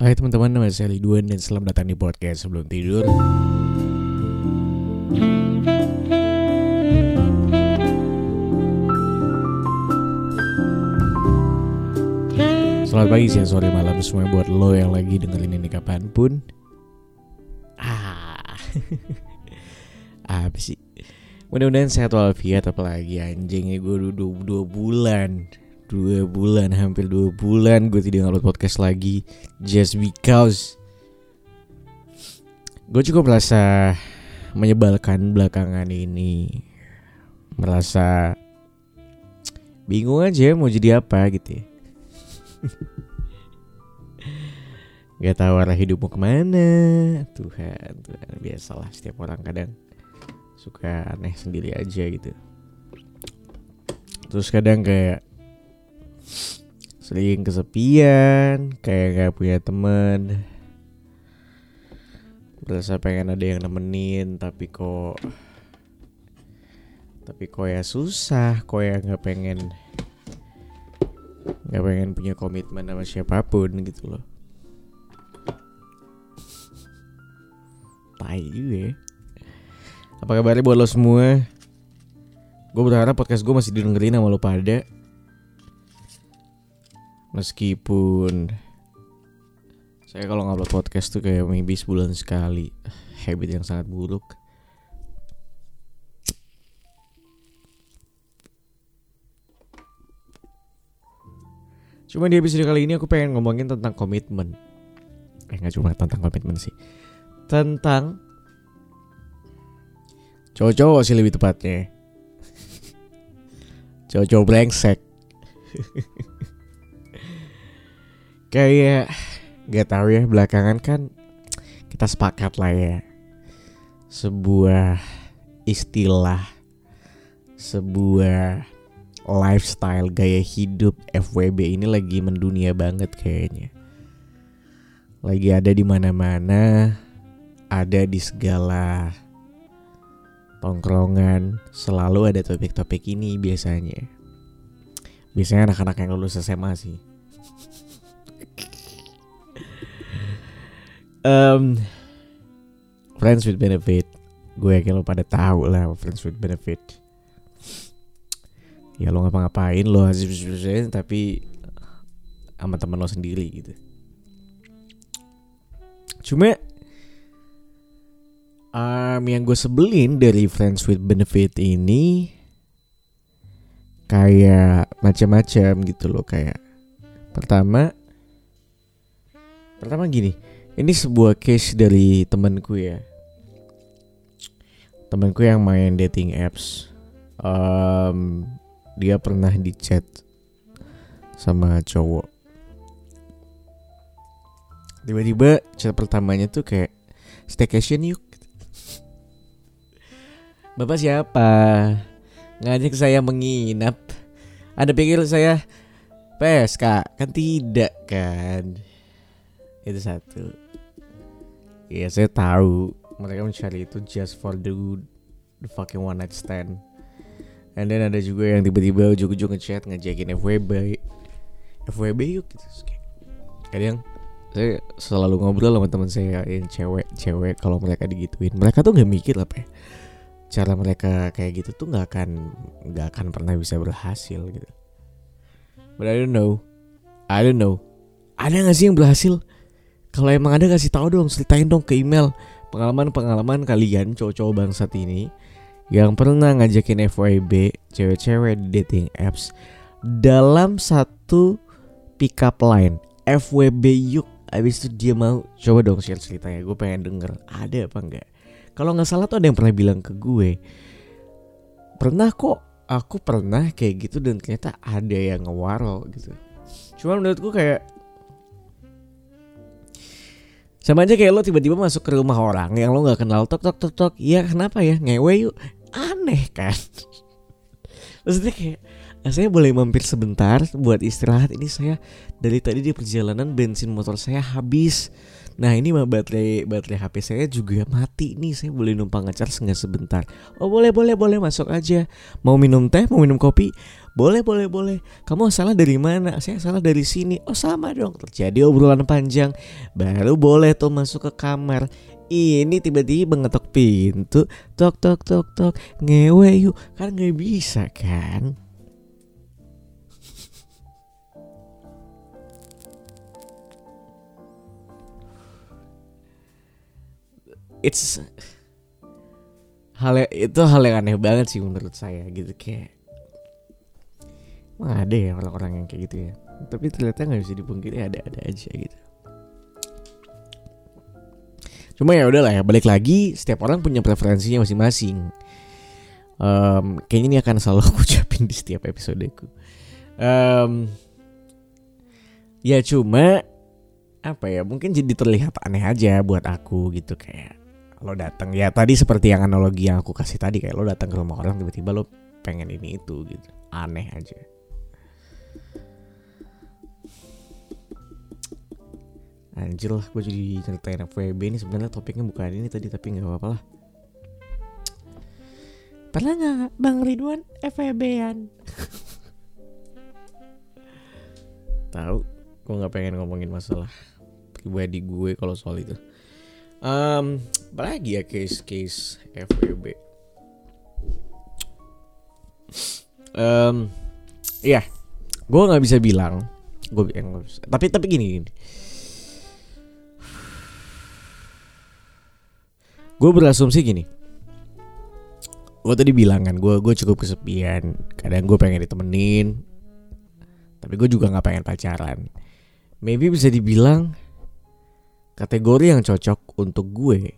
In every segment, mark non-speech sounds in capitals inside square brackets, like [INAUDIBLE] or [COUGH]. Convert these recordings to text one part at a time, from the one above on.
Hai teman-teman, nama saya Liduan dan selamat datang di podcast sebelum tidur. Selamat pagi, siang, sore, malam semua buat lo yang lagi dengerin ini kapan pun. Ah, [LAUGHS] apa sih? Mudah-mudahan sehat walafiat apalagi anjingnya gue dua, dua bulan dua bulan hampir dua bulan gue tidak ngupload podcast lagi. Just because. Gue cukup merasa menyebalkan belakangan ini. Merasa bingung aja mau jadi apa gitu ya. [LAUGHS] Gak tahu arah hidupmu ke mana. Tuhan, Tuhan Biasalah setiap orang kadang Suka aneh sendiri aja gitu. Terus kadang kayak sering kesepian kayak gak punya temen. Berasa pengen ada yang nemenin tapi kok tapi kok ya susah kok ya nggak pengen nggak pengen punya komitmen sama siapa pun gitu loh. Tai juga ya. Apa kabarnya buat lo semua? Gue berharap podcast gue masih didengerin sama lo pada Meskipun saya kalau ngupload podcast tuh kayak maybe sebulan sekali. Habit yang sangat buruk. Cuma di episode kali ini aku pengen ngomongin tentang komitmen. Eh gak cuma tentang komitmen sih. Tentang Cowok-cowok sih lebih tepatnya. [LAUGHS] Cowok-cowok brengsek [LAUGHS] kayak gak tahu ya belakangan kan kita sepakat lah ya. Sebuah istilah sebuah lifestyle gaya hidup FWB ini lagi mendunia banget kayaknya. Lagi ada di mana-mana ada di segala tongkrongan selalu ada topik-topik ini biasanya. Biasanya anak-anak yang lulus SMA sih um, friends with benefit. Gue yakin lo pada tahu lah friends with benefit. Ya lo ngapa-ngapain lo tapi sama teman lo sendiri gitu. Cuma um, yang gue sebelin dari friends with benefit ini kayak macam-macam gitu loh kayak pertama pertama gini ini sebuah case dari temanku ya. Temanku yang main dating apps. Um, dia pernah di chat sama cowok. Tiba-tiba chat pertamanya tuh kayak staycation yuk. Bapak siapa? Ngajak saya menginap. Anda pikir saya PSK kan tidak kan. Itu satu Iya saya tahu mereka mencari itu just for the, the fucking one night stand. And then ada juga yang tiba-tiba ujung-ujung ngechat ngajakin FWB, FWB yuk gitu. Kadang saya selalu ngobrol sama teman saya yang cewek-cewek kalau mereka digituin. Mereka tuh nggak mikir apa ya. Cara mereka kayak gitu tuh nggak akan nggak akan pernah bisa berhasil gitu. But I don't know. I don't know. Ada gak sih yang berhasil? Kalau emang ada kasih tahu dong, ceritain dong ke email. Pengalaman-pengalaman kalian cowok-cowok bangsat ini yang pernah ngajakin FYB cewek-cewek di dating apps dalam satu pick up line FWB yuk. Abis itu dia mau coba dong share ceritanya Gue pengen denger. Ada apa enggak? Kalau nggak salah tuh ada yang pernah bilang ke gue Pernah kok Aku pernah kayak gitu dan ternyata ada yang ngewaro gitu. Cuman menurut gue kayak sama aja kayak lo tiba-tiba masuk ke rumah orang yang lo nggak kenal tok tok tok tok. Iya kenapa ya ngewe yuk aneh kan. [LAUGHS] Maksudnya kayak nah, saya boleh mampir sebentar buat istirahat. Ini saya dari tadi di perjalanan bensin motor saya habis. Nah ini mah baterai baterai HP saya juga mati nih. Saya boleh numpang ngecas nggak sebentar? Oh boleh boleh boleh masuk aja. Mau minum teh, mau minum kopi, Boleh boleh boleh. Kamu salah dari mana? Saya salah dari sini. Oh sama dong. Terjadi obrolan panjang. Baru boleh tuh masuk ke kamar. Ini tiba-tiba ngetok pintu. Tok tok tok tok. Ngewe yuk. Kan nggak bisa kan? It's hal itu hal yang aneh banget sih menurut saya gitu kayak Wah ada ya orang-orang yang kayak gitu ya? Tapi ternyata nggak bisa dipungkiri ada-ada aja gitu. Cuma ya udahlah ya balik lagi setiap orang punya preferensinya masing-masing. Um, kayaknya ini akan selalu [LAUGHS] aku ucapin di setiap episodeku. Um, ya cuma apa ya mungkin jadi terlihat aneh aja buat aku gitu kayak lo datang ya tadi seperti yang analogi yang aku kasih tadi kayak lo datang ke rumah orang tiba-tiba lo pengen ini itu gitu aneh aja Anjir lah gue jadi ceritain FWB ini sebenarnya topiknya bukan ini tadi tapi nggak apa-apa lah Pernah nggak Bang Ridwan FWB-an? [LAUGHS] Tahu, gue nggak pengen ngomongin masalah pribadi gue kalau soal itu. Um, apa lagi ya case-case FWB? Um, ya, gue nggak bisa bilang. Gue eh, tapi tapi gini, gini. Gue berasumsi gini. Gue tadi bilang kan, gue gue cukup kesepian. Kadang gue pengen ditemenin, tapi gue juga nggak pengen pacaran. Maybe bisa dibilang kategori yang cocok untuk gue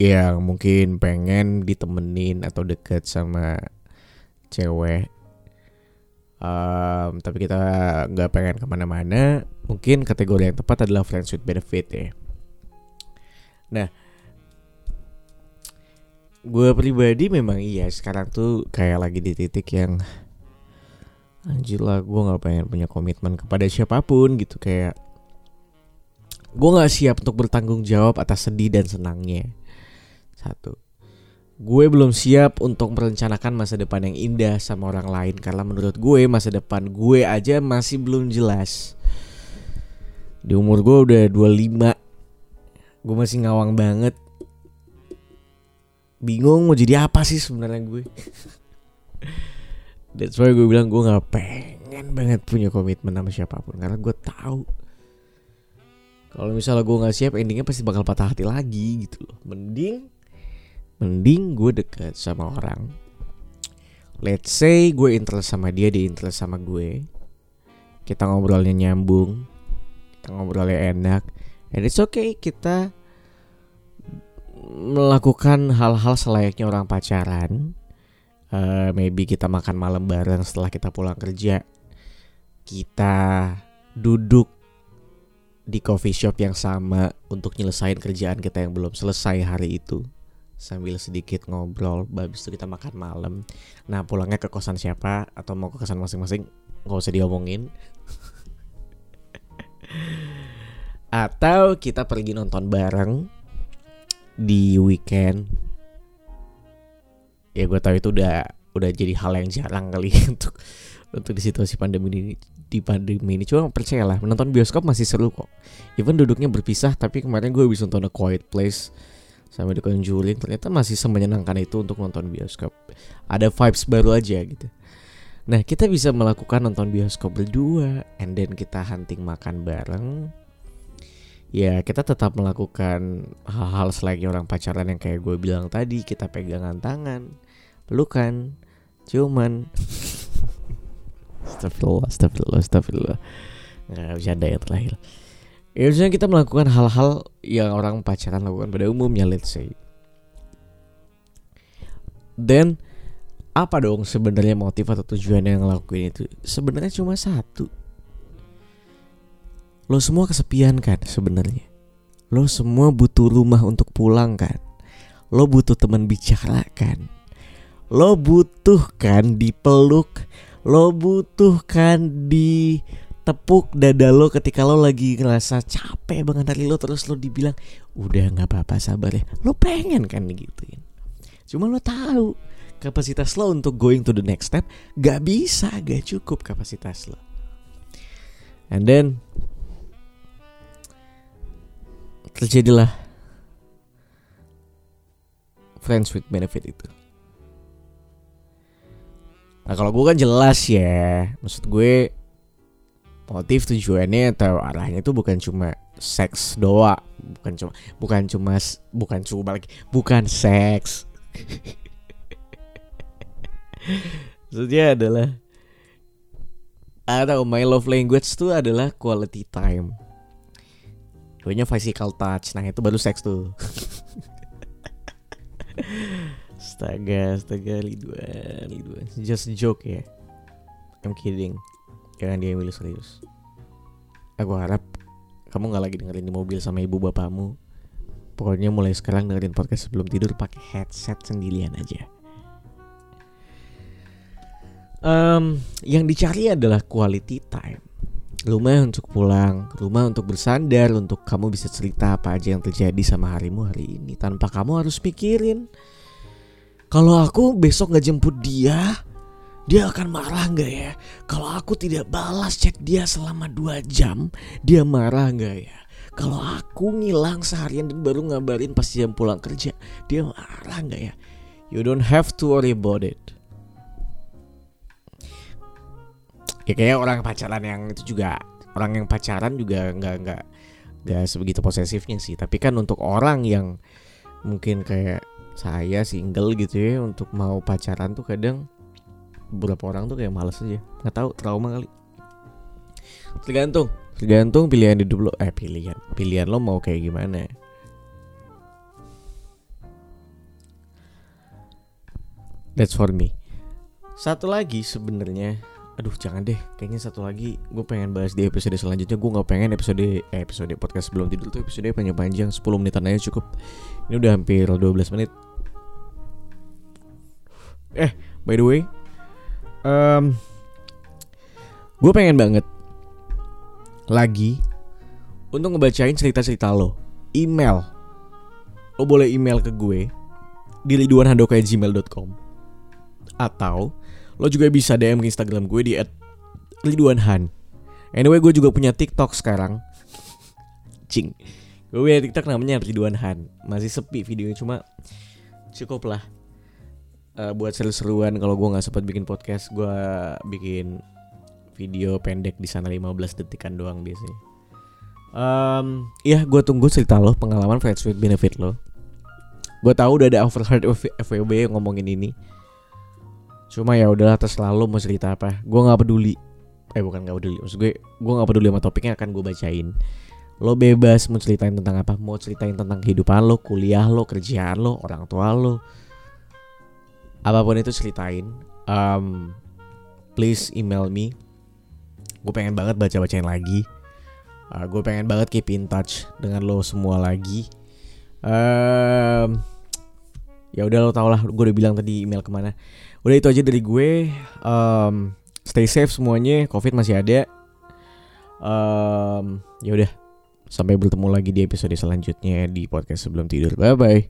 yang mungkin pengen ditemenin atau deket sama cewek um, tapi kita nggak pengen ke mana-mana mungkin kategori yang tepat adalah friends with benefit ya nah gue pribadi memang iya sekarang tuh kayak lagi di titik yang anjir lah gue nggak pengen punya komitmen kepada siapa pun gitu kayak gue nggak siap untuk bertanggung jawab atas sedih dan senangnya satu. Gue belum siap untuk merencanakan masa depan yang indah sama orang lain karena menurut gue masa depan gue aja masih belum jelas. Di umur gue udah 25. Gue masih ngawang banget. Bingung mau jadi apa sih sebenarnya gue. [LAUGHS] That's why gue bilang gue gak pengen banget punya komitmen sama siapa pun. Karena gue tahu kalau misalnya gue nggak siap endingnya pasti bakal patah hati lagi gitu loh. Mending mending gue deket sama orang. Let's say gue interest sama dia dia interest sama gue. Kita ngobrolnya nyambung. Kita ngobrolnya enak. And it's okay kita melakukan hal-hal selayaknya orang pacaran. Uh, maybe kita makan malam bareng setelah kita pulang kerja. Kita duduk di coffee shop yang sama untuk nyelesain kerjaan kita yang belum selesai hari itu. Sambil sedikit ngobrol habis itu kita makan malam. Nah pulangnya ke kosan siapa atau mau ke kosan masing-masing nggak usah diomongin. [LAUGHS] Atau kita pergi nonton bareng di weekend ya gue tahu itu udah udah jadi hal yang jarang kali [LAUGHS] untuk untuk di situasi pandemi ini di pandemi ini cuma percayalah menonton bioskop masih seru kok even duduknya berpisah tapi kemarin gue bisa nonton A Quiet Place sama The Conjuring ternyata masih semenyenangkan itu untuk nonton bioskop. Ada vibes baru aja gitu. Nah kita bisa melakukan nonton bioskop berdua, and then kita hunting makan bareng. Ya kita tetap melakukan hal-hal selayaknya orang pacaran yang kayak gue bilang tadi, kita pegangan tangan, pelukan, ciuman. astagfirullah, astagfirullah, astagfirullah. Nggak ada ya terakhir. Ya misalnya kita melakukan hal-hal yang orang pacaran lakukan pada umumnya let's say. Dan apa dong sebenarnya motif atau tujuan yang ngelakuin itu? Sebenarnya cuma satu. Lo semua kesepian kan sebenarnya. Lo semua butuh rumah untuk pulang kan. Lo butuh teman bicara kan. Lo butuh kan dipeluk. Lo butuh kan di tepuk dada lo ketika lo lagi ngerasa capek banget dari lo terus lo dibilang udah nggak apa-apa sabar ya lo pengen kan gituin cuma lo tahu kapasitas lo untuk going to the next step gak bisa gak cukup kapasitas lo and then terjadilah friends with benefit itu. Nah kalau gue kan jelas ya maksud gue motif tujuannya atau arahnya itu bukan cuma seks doa bukan cuma bukan cuma bukan cuma lagi bukan seks. [LAUGHS] Maksudnya adalah atau my love language itu adalah quality time Duanya physical touch. Nah itu baru seks tuh. Astaga Astaga Liduan Liduan Just joke ya. I'm kidding. Jangan dia yang serius. Aku harap Kamu gak lagi dengerin di mobil sama ibu bapakmu Pokoknya mulai sekarang dengerin podcast sebelum tidur pakai headset sendirian aja. Um, Yang dicari adalah quality time rumah untuk pulang, rumah untuk bersandar, untuk kamu bisa cerita apa aja yang terjadi sama harimu hari ini tanpa kamu harus pikirin. Kalau aku besok nggak jemput dia, dia akan marah nggak ya? Kalau aku tidak balas chat dia selama dua jam, dia marah nggak ya? Kalau aku ngilang seharian dan baru ngabarin pas jam pulang kerja, dia marah nggak ya? You don't have to worry about it. Ya kayak orang pacaran yang itu juga orang yang pacaran juga nggak nggak nggak sebegitu posesifnya sih. Tapi kan untuk orang yang mungkin kayak saya single gitu ya untuk mau pacaran tuh kadang beberapa orang tuh kayak males aja. Nggak tahu trauma kali. Tergantung tergantung pilihan hidup lo. Eh pilihan pilihan lo mau kayak gimana. That's for me. Satu lagi sebenarnya aduh jangan deh. Kayaknya satu lagi gue pengen bahas di episode selanjutnya. Gue nggak pengen episode eh, episode podcast sebelum tidur tuh episode panjang-panjang. 10 menitan aja cukup. Ini udah hampir 12 menit. Eh by the way um, gue pengen banget lagi untuk ngebacain cerita-cerita lo. Email. Lo boleh email ke gue di liduanhandoko@gmail.com atau Lo juga bisa DM ke Instagram gue di @ridwanhan. Anyway, gue juga punya TikTok sekarang. Cing. Gue punya TikTok namanya Ridwan Han. Masih sepi videonya cuma cukup lah. Uh, buat seru-seruan kalau gue nggak sempat bikin podcast, gue bikin video pendek di sana 15 detikan doang biasanya. Um, iya, gue tunggu cerita lo, pengalaman friends with benefit lo. Gue tahu udah ada overheard FWB yang ngomongin ini. Cuma ya udahlah terserah lo mau cerita apa. Gue nggak peduli. Eh bukan nggak peduli. Maksud gue gue nggak peduli sama topiknya akan gue bacain. Lo bebas mau ceritain tentang apa? Mau ceritain tentang kehidupan lo, kuliah lo, kerjaan lo, orang tua lo. Apa pun itu ceritain. Um, please email me. Gue pengen banget baca-bacain lagi. Uh, gue pengen banget keep in touch dengan lo semua lagi. Um, ya udah lo tau lah, gue udah bilang tadi email ke mana. Udah itu aja dari gue. Um, stay safe semuanya. Covid masih ada. Um, ya udah. Sampai bertemu lagi di episode selanjutnya di podcast sebelum tidur. Bye bye.